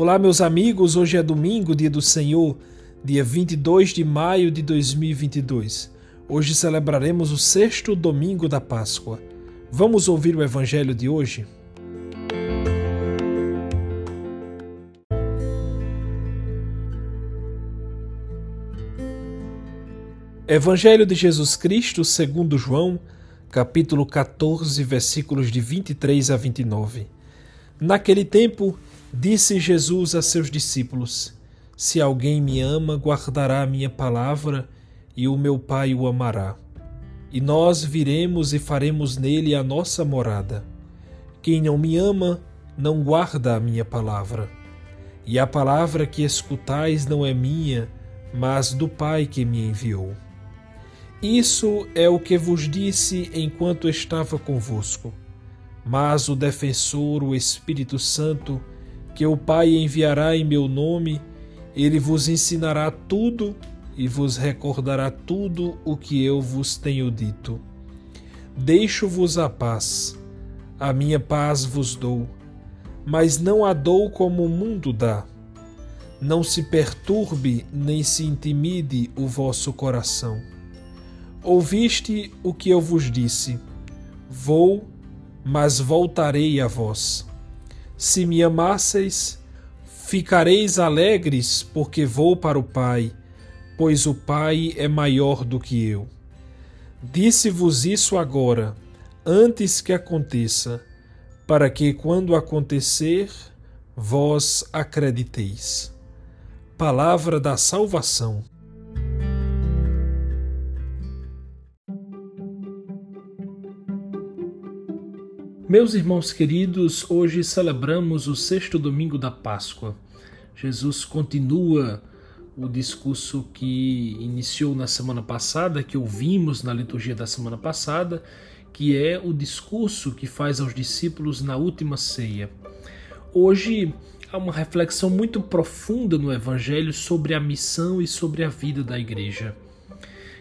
Olá, meus amigos. Hoje é domingo, dia do Senhor, dia 22 de maio de 2022. Hoje celebraremos o sexto domingo da Páscoa. Vamos ouvir o evangelho de hoje? Evangelho de Jesus Cristo, segundo João, capítulo 14, versículos de 23 a 29. Naquele tempo, Disse Jesus a seus discípulos: Se alguém me ama, guardará a minha palavra, e o meu Pai o amará. E nós viremos e faremos nele a nossa morada. Quem não me ama, não guarda a minha palavra. E a palavra que escutais não é minha, mas do Pai que me enviou. Isso é o que vos disse enquanto estava convosco. Mas o defensor, o Espírito Santo, que o Pai enviará em meu nome, ele vos ensinará tudo e vos recordará tudo o que eu vos tenho dito. Deixo-vos a paz, a minha paz vos dou, mas não a dou como o mundo dá. Não se perturbe nem se intimide o vosso coração. Ouviste o que eu vos disse: Vou, mas voltarei a vós. Se me amasseis, ficareis alegres, porque vou para o Pai, pois o Pai é maior do que eu. Disse-vos isso agora, antes que aconteça, para que, quando acontecer, vós acrediteis. Palavra da Salvação. Meus irmãos queridos, hoje celebramos o sexto domingo da Páscoa. Jesus continua o discurso que iniciou na semana passada, que ouvimos na liturgia da semana passada, que é o discurso que faz aos discípulos na última ceia. Hoje há uma reflexão muito profunda no Evangelho sobre a missão e sobre a vida da igreja.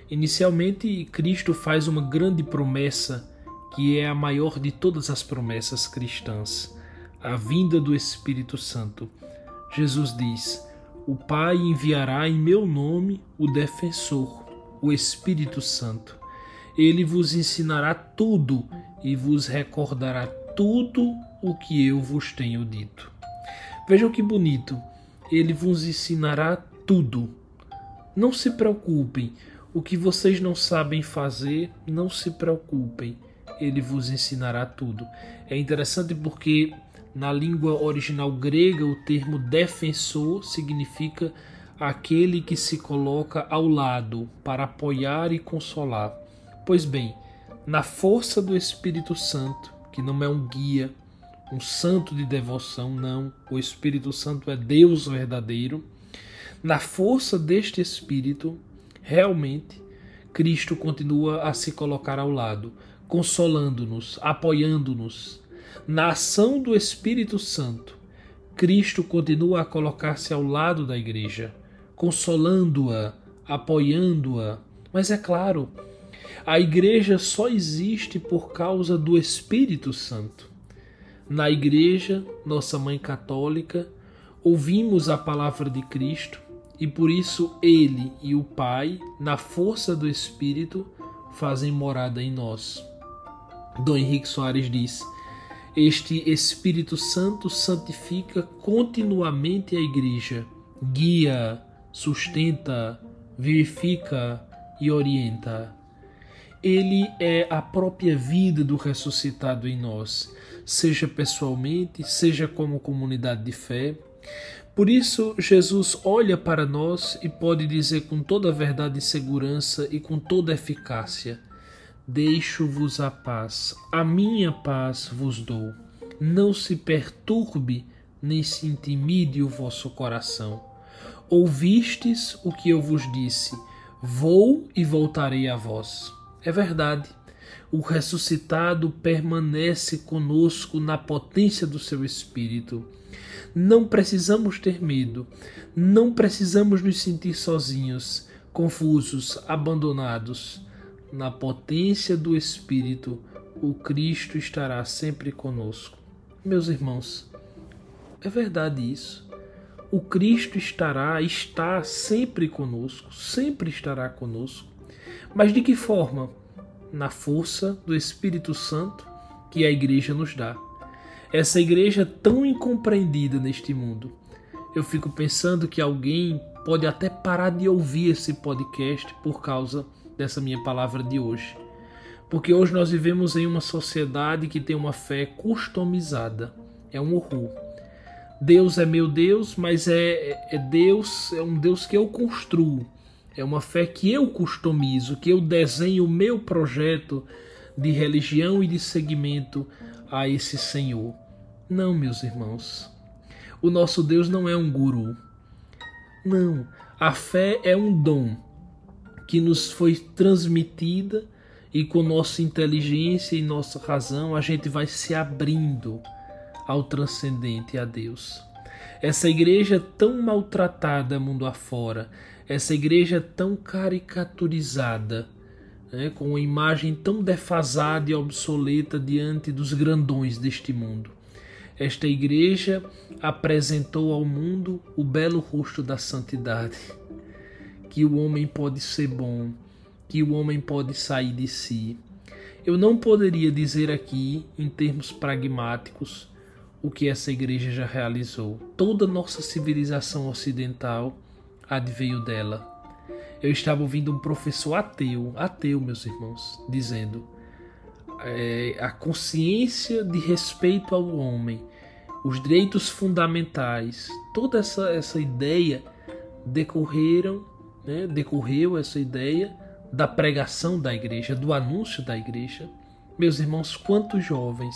Inicialmente, Cristo faz uma grande promessa que é a maior de todas as promessas cristãs, a vinda do Espírito Santo. Jesus diz: O Pai enviará em meu nome o defensor, o Espírito Santo. Ele vos ensinará tudo e vos recordará tudo o que eu vos tenho dito. Vejam que bonito. Ele vos ensinará tudo. Não se preocupem. O que vocês não sabem fazer, não se preocupem ele vos ensinará tudo. É interessante porque na língua original grega o termo defensor significa aquele que se coloca ao lado para apoiar e consolar. Pois bem, na força do Espírito Santo, que não é um guia, um santo de devoção, não, o Espírito Santo é Deus verdadeiro. Na força deste Espírito, realmente, Cristo continua a se colocar ao lado, consolando-nos, apoiando-nos. Na ação do Espírito Santo, Cristo continua a colocar-se ao lado da igreja, consolando-a, apoiando-a. Mas é claro, a igreja só existe por causa do Espírito Santo. Na igreja, nossa mãe católica, ouvimos a palavra de Cristo e por isso ele e o Pai, na força do Espírito, fazem morada em nós. Dom Henrique Soares diz: Este Espírito Santo santifica continuamente a Igreja, guia, sustenta, vivifica e orienta. Ele é a própria vida do ressuscitado em nós, seja pessoalmente, seja como comunidade de fé. Por isso, Jesus olha para nós e pode dizer com toda a verdade e segurança e com toda a eficácia: Deixo-vos a paz, a minha paz vos dou. Não se perturbe, nem se intimide o vosso coração. Ouvistes o que eu vos disse: Vou e voltarei a vós. É verdade. O ressuscitado permanece conosco na potência do seu espírito. Não precisamos ter medo, não precisamos nos sentir sozinhos, confusos, abandonados na potência do Espírito, o Cristo estará sempre conosco. Meus irmãos, é verdade isso. o Cristo estará, está sempre conosco, sempre estará conosco. Mas de que forma? Na força do Espírito Santo que a igreja nos dá. Essa igreja tão incompreendida neste mundo. Eu fico pensando que alguém pode até parar de ouvir esse podcast por causa dessa minha palavra de hoje. Porque hoje nós vivemos em uma sociedade que tem uma fé customizada. É um horror. Deus é meu Deus, mas é, é Deus, é um Deus que eu construo. É uma fé que eu customizo, que eu desenho o meu projeto de religião e de seguimento a esse Senhor. Não, meus irmãos. O nosso Deus não é um guru. Não. A fé é um dom que nos foi transmitida e com nossa inteligência e nossa razão a gente vai se abrindo ao transcendente, a Deus. Essa igreja tão maltratada mundo afora, essa igreja tão caricaturizada, né, com uma imagem tão defasada e obsoleta diante dos grandões deste mundo. Esta igreja apresentou ao mundo o belo rosto da santidade, que o homem pode ser bom, que o homem pode sair de si. Eu não poderia dizer aqui, em termos pragmáticos, o que essa igreja já realizou. Toda nossa civilização ocidental adveio dela. Eu estava ouvindo um professor ateu, ateu, meus irmãos, dizendo é, a consciência de respeito ao homem, os direitos fundamentais, toda essa, essa ideia decorreram, né, decorreu essa ideia da pregação da igreja, do anúncio da igreja. Meus irmãos, quantos jovens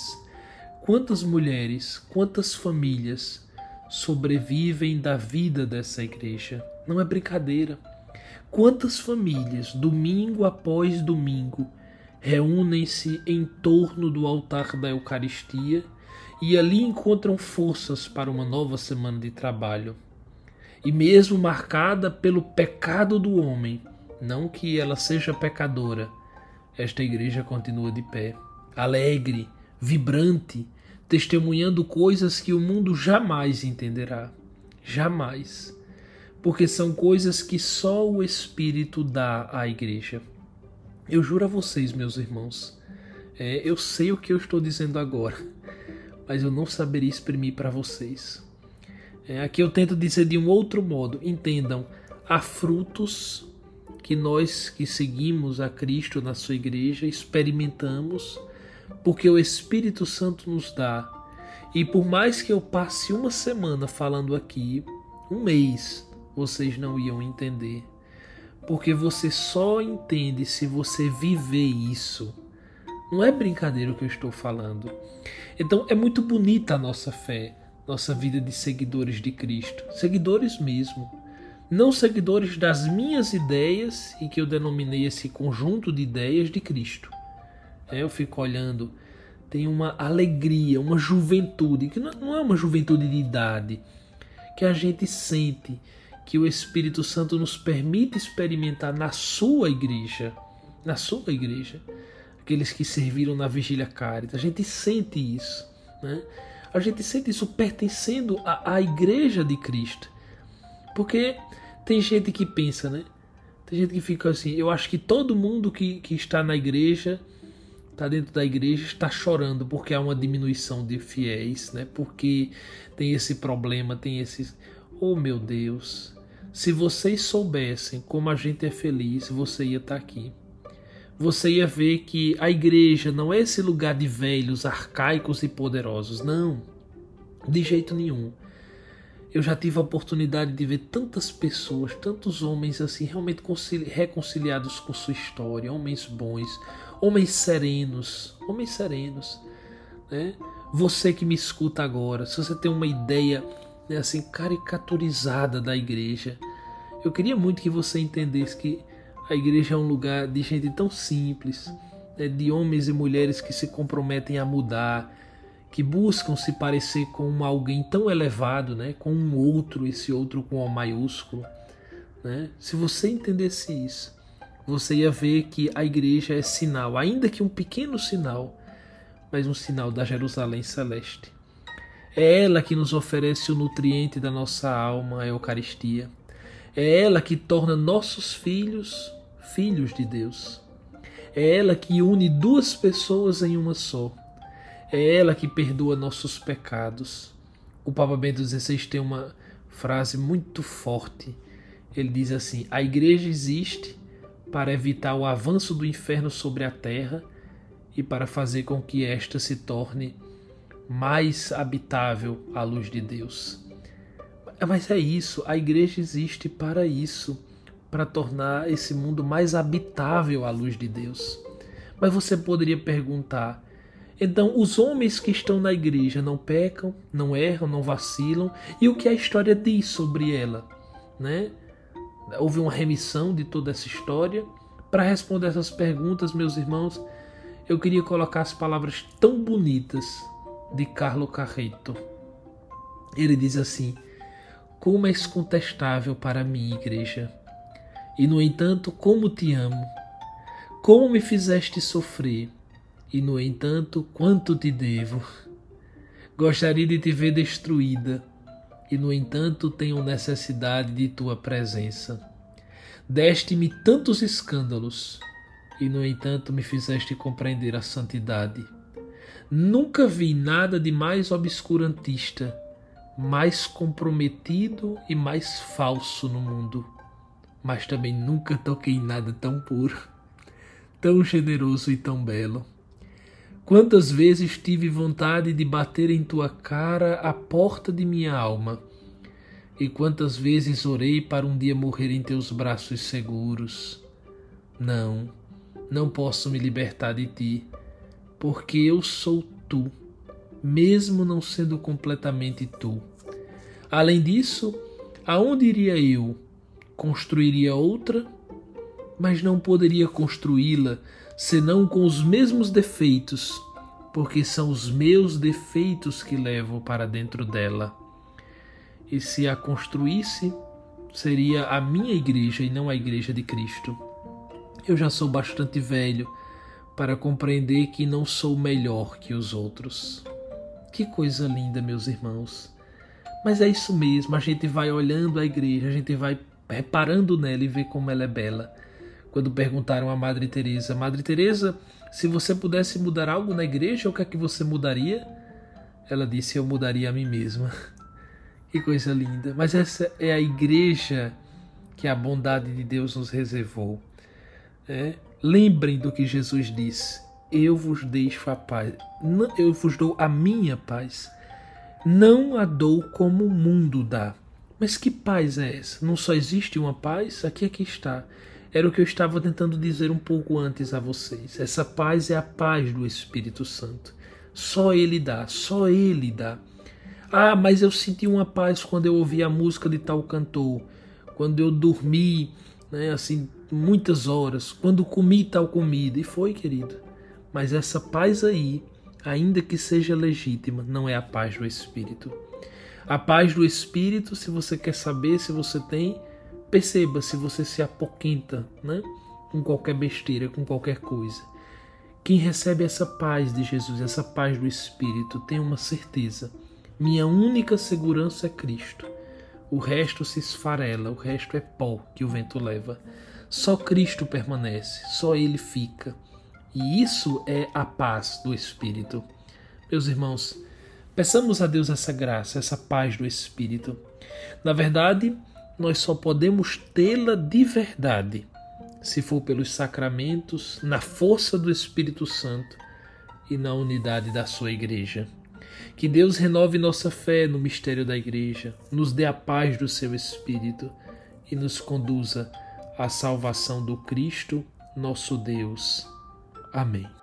Quantas mulheres, quantas famílias sobrevivem da vida dessa igreja? Não é brincadeira. Quantas famílias, domingo após domingo, reúnem-se em torno do altar da Eucaristia e ali encontram forças para uma nova semana de trabalho. E mesmo marcada pelo pecado do homem, não que ela seja pecadora, esta igreja continua de pé, alegre, vibrante, testemunhando coisas que o mundo jamais entenderá. Jamais. Porque são coisas que só o Espírito dá à igreja. Eu juro a vocês, meus irmãos, é, eu sei o que eu estou dizendo agora, mas eu não saberia exprimir para vocês. É, aqui eu tento dizer de um outro modo. Entendam, há frutos que nós que seguimos a Cristo na sua igreja experimentamos porque o Espírito Santo nos dá. E por mais que eu passe uma semana falando aqui, um mês, vocês não iam entender. Porque você só entende se você viver isso. Não é brincadeira o que eu estou falando. Então é muito bonita a nossa fé, nossa vida de seguidores de Cristo. Seguidores mesmo. Não seguidores das minhas ideias e que eu denominei esse conjunto de ideias de Cristo eu fico olhando, tem uma alegria, uma juventude, que não é uma juventude de idade, que a gente sente que o Espírito Santo nos permite experimentar na sua igreja, na sua igreja, aqueles que serviram na vigília carita, a gente sente isso, né? A gente sente isso pertencendo à, à igreja de Cristo, porque tem gente que pensa, né? Tem gente que fica assim, eu acho que todo mundo que, que está na igreja está dentro da igreja está chorando porque há uma diminuição de fiéis, né? Porque tem esse problema, tem esse. Oh meu Deus! Se vocês soubessem como a gente é feliz, você ia estar tá aqui. Você ia ver que a igreja não é esse lugar de velhos, arcaicos e poderosos, não. De jeito nenhum. Eu já tive a oportunidade de ver tantas pessoas, tantos homens assim, realmente reconciliados com sua história, homens bons, homens serenos, homens serenos, né? Você que me escuta agora, se você tem uma ideia né, assim caricaturizada da igreja, eu queria muito que você entendesse que a igreja é um lugar de gente tão simples, né, de homens e mulheres que se comprometem a mudar, que buscam se parecer com alguém tão elevado, né, com um outro, esse outro com O maiúsculo. Né? Se você entendesse isso, você ia ver que a igreja é sinal, ainda que um pequeno sinal, mas um sinal da Jerusalém celeste. É ela que nos oferece o nutriente da nossa alma, a Eucaristia. É ela que torna nossos filhos filhos de Deus. É ela que une duas pessoas em uma só. É ela que perdoa nossos pecados. O Papa Bento XVI tem uma frase muito forte. Ele diz assim: A igreja existe para evitar o avanço do inferno sobre a terra e para fazer com que esta se torne mais habitável à luz de Deus. Mas é isso, a igreja existe para isso, para tornar esse mundo mais habitável à luz de Deus. Mas você poderia perguntar: então os homens que estão na igreja não pecam, não erram, não vacilam? E o que a história diz sobre ela, né? Houve uma remissão de toda essa história. Para responder essas perguntas, meus irmãos, eu queria colocar as palavras tão bonitas de Carlo Carreto. Ele diz assim: Como és contestável para mim, igreja, e no entanto, como te amo, como me fizeste sofrer, e no entanto, quanto te devo. Gostaria de te ver destruída, e no entanto, tenho necessidade de tua presença. Deste-me tantos escândalos, e no entanto, me fizeste compreender a santidade. Nunca vi nada de mais obscurantista, mais comprometido e mais falso no mundo. Mas também nunca toquei nada tão puro, tão generoso e tão belo. Quantas vezes tive vontade de bater em tua cara a porta de minha alma, e quantas vezes orei para um dia morrer em teus braços seguros. Não, não posso me libertar de ti porque eu sou tu, mesmo não sendo completamente tu. Além disso, aonde iria eu? Construiria outra, mas não poderia construí-la senão com os mesmos defeitos, porque são os meus defeitos que levo para dentro dela. E se a construísse, seria a minha igreja e não a igreja de Cristo. Eu já sou bastante velho para compreender que não sou melhor que os outros. Que coisa linda, meus irmãos. Mas é isso mesmo, a gente vai olhando a igreja, a gente vai reparando nela e vê como ela é bela. Quando perguntaram a Madre Teresa, Madre Teresa, se você pudesse mudar algo na igreja, o que é que você mudaria? Ela disse: Eu mudaria a mim mesma. Que coisa linda. Mas essa é a igreja que a bondade de Deus nos reservou. É, lembrem do que Jesus disse: Eu vos deixo a paz, eu vos dou a minha paz. Não a dou como o mundo dá. Mas que paz é essa? Não só existe uma paz? Aqui aqui está. Era o que eu estava tentando dizer um pouco antes a vocês. Essa paz é a paz do Espírito Santo. Só Ele dá, só Ele dá. Ah, mas eu senti uma paz quando eu ouvi a música de tal cantor, quando eu dormi, né, assim, muitas horas, quando comi tal comida. E foi, querido. Mas essa paz aí, ainda que seja legítima, não é a paz do Espírito. A paz do Espírito, se você quer saber se você tem, perceba se você se apoquenta né, com qualquer besteira, com qualquer coisa. Quem recebe essa paz de Jesus, essa paz do Espírito, tem uma certeza. Minha única segurança é Cristo. O resto se esfarela, o resto é pó que o vento leva. Só Cristo permanece, só Ele fica. E isso é a paz do Espírito. Meus irmãos, peçamos a Deus essa graça, essa paz do Espírito. Na verdade, nós só podemos tê-la de verdade se for pelos sacramentos, na força do Espírito Santo e na unidade da sua igreja. Que Deus renove nossa fé no mistério da igreja, nos dê a paz do seu Espírito e nos conduza a salvação do Cristo, nosso Deus. Amém.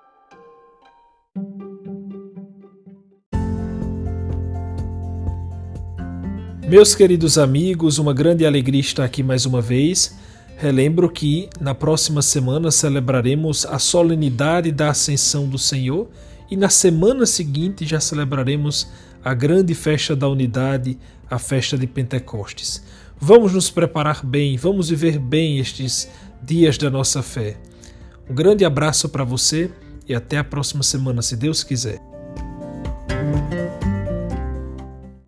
Meus queridos amigos, uma grande alegria estar aqui mais uma vez. Relembro que na próxima semana celebraremos a solenidade da Ascensão do Senhor e na semana seguinte já celebraremos a grande festa da unidade, a festa de Pentecostes. Vamos nos preparar bem, vamos viver bem estes dias da nossa fé. Um grande abraço para você e até a próxima semana, se Deus quiser.